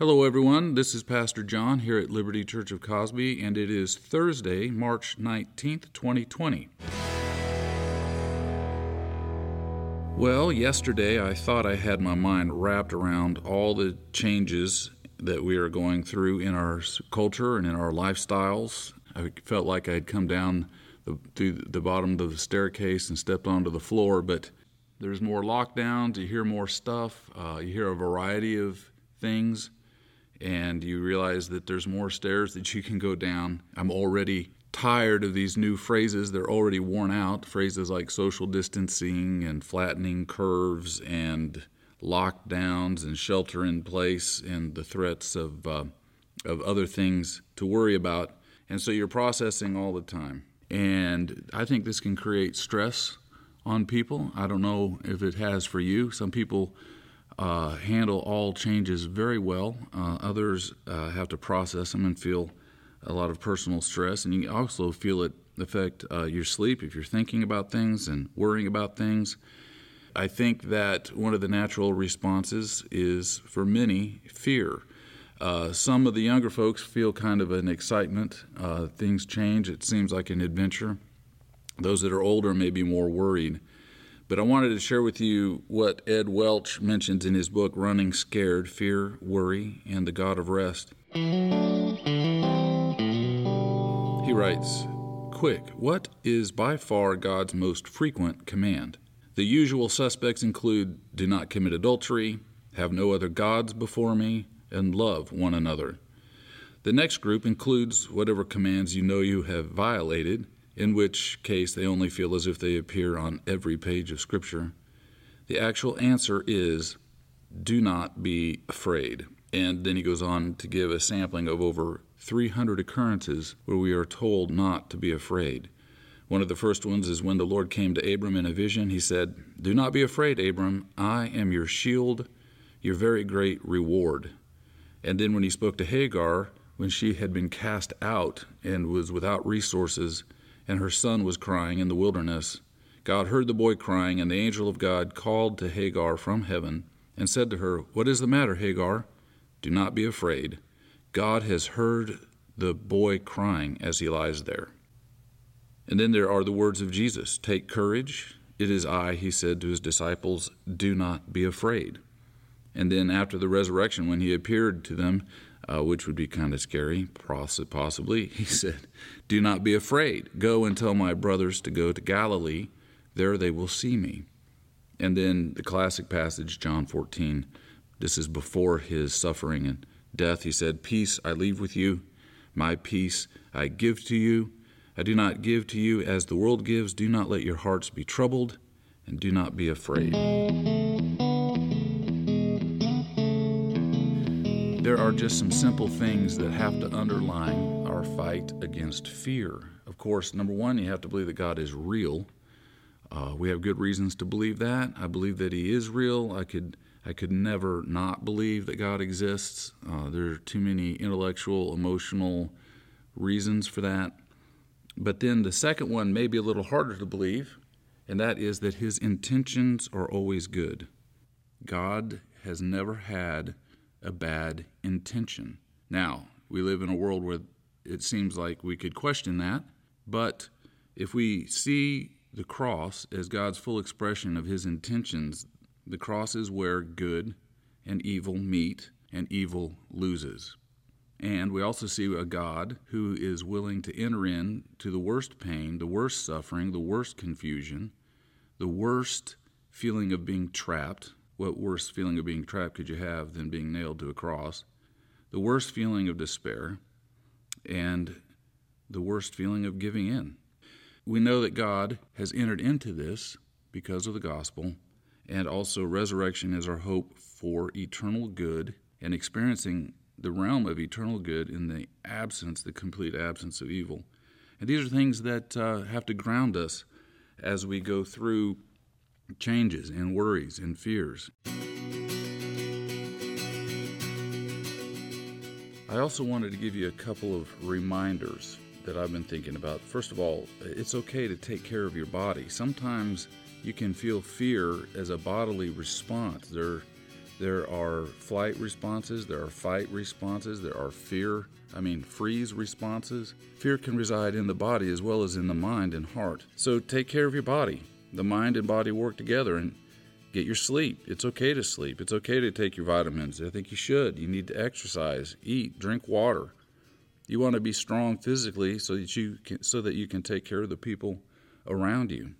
Hello, everyone. This is Pastor John here at Liberty Church of Cosby, and it is Thursday, March 19th, 2020. Well, yesterday I thought I had my mind wrapped around all the changes that we are going through in our culture and in our lifestyles. I felt like I'd come down the, through the bottom of the staircase and stepped onto the floor, but there's more lockdowns, you hear more stuff, uh, you hear a variety of things and you realize that there's more stairs that you can go down. I'm already tired of these new phrases. They're already worn out. Phrases like social distancing and flattening curves and lockdowns and shelter in place and the threats of, uh, of other things to worry about. And so you're processing all the time. And I think this can create stress on people. I don't know if it has for you. Some people uh, handle all changes very well. Uh, others uh, have to process them and feel a lot of personal stress, and you also feel it affect uh, your sleep if you're thinking about things and worrying about things. I think that one of the natural responses is, for many, fear. Uh, some of the younger folks feel kind of an excitement. Uh, things change, it seems like an adventure. Those that are older may be more worried. But I wanted to share with you what Ed Welch mentions in his book, Running Scared Fear, Worry, and the God of Rest. He writes Quick, what is by far God's most frequent command? The usual suspects include do not commit adultery, have no other gods before me, and love one another. The next group includes whatever commands you know you have violated in which case they only feel as if they appear on every page of Scripture. The actual answer is do not be afraid. And then he goes on to give a sampling of over 300 occurrences where we are told not to be afraid. One of the first ones is when the Lord came to Abram in a vision. He said, Do not be afraid, Abram. I am your shield, your very great reward. And then when he spoke to Hagar, when she had been cast out and was without resources, and her son was crying in the wilderness. God heard the boy crying, and the angel of God called to Hagar from heaven and said to her, What is the matter, Hagar? Do not be afraid. God has heard the boy crying as he lies there. And then there are the words of Jesus Take courage. It is I, he said to his disciples, do not be afraid. And then after the resurrection, when he appeared to them, uh, which would be kind of scary, possibly. He said, Do not be afraid. Go and tell my brothers to go to Galilee. There they will see me. And then the classic passage, John 14. This is before his suffering and death. He said, Peace I leave with you, my peace I give to you. I do not give to you as the world gives. Do not let your hearts be troubled, and do not be afraid. There are just some simple things that have to underline our fight against fear. Of course, number one, you have to believe that God is real. Uh, we have good reasons to believe that. I believe that He is real. I could I could never not believe that God exists. Uh, there are too many intellectual, emotional reasons for that. But then the second one may be a little harder to believe, and that is that His intentions are always good. God has never had a bad intention. Now, we live in a world where it seems like we could question that, but if we see the cross as God's full expression of his intentions, the cross is where good and evil meet and evil loses. And we also see a God who is willing to enter in to the worst pain, the worst suffering, the worst confusion, the worst feeling of being trapped, what worse feeling of being trapped could you have than being nailed to a cross? The worst feeling of despair and the worst feeling of giving in. We know that God has entered into this because of the gospel, and also resurrection is our hope for eternal good and experiencing the realm of eternal good in the absence, the complete absence of evil. And these are things that uh, have to ground us as we go through changes and worries and fears. I also wanted to give you a couple of reminders that I've been thinking about. First of all, it's okay to take care of your body. Sometimes you can feel fear as a bodily response. There, There are flight responses, there are fight responses, there are fear, I mean, freeze responses. Fear can reside in the body as well as in the mind and heart. So take care of your body. The mind and body work together and get your sleep. It's okay to sleep. It's okay to take your vitamins. I think you should. You need to exercise, eat, drink water. You want to be strong physically so that you can, so that you can take care of the people around you.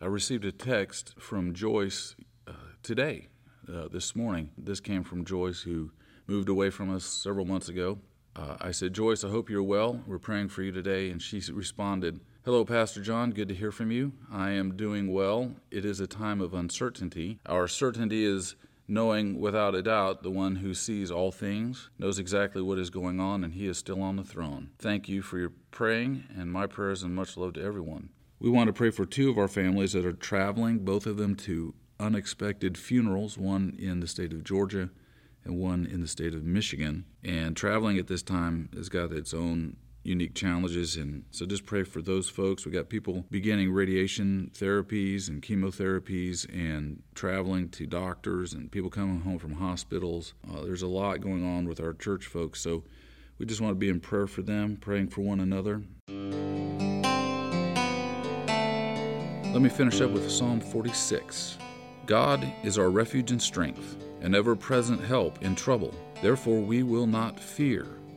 I received a text from Joyce uh, today uh, this morning. This came from Joyce, who moved away from us several months ago. Uh, I said, Joyce, I hope you're well. We're praying for you today. And she responded, Hello, Pastor John. Good to hear from you. I am doing well. It is a time of uncertainty. Our certainty is knowing without a doubt the one who sees all things, knows exactly what is going on, and he is still on the throne. Thank you for your praying, and my prayers and much love to everyone. We want to pray for two of our families that are traveling, both of them to unexpected funerals, one in the state of Georgia and one in the state of Michigan. And traveling at this time has got its own unique challenges. And so just pray for those folks. We got people beginning radiation therapies and chemotherapies and traveling to doctors and people coming home from hospitals. Uh, there's a lot going on with our church folks. So we just want to be in prayer for them, praying for one another. Let me finish up with Psalm 46. God is our refuge and strength, an ever present help in trouble. Therefore we will not fear,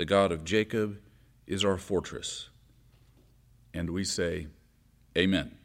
The God of Jacob is our fortress. And we say, Amen.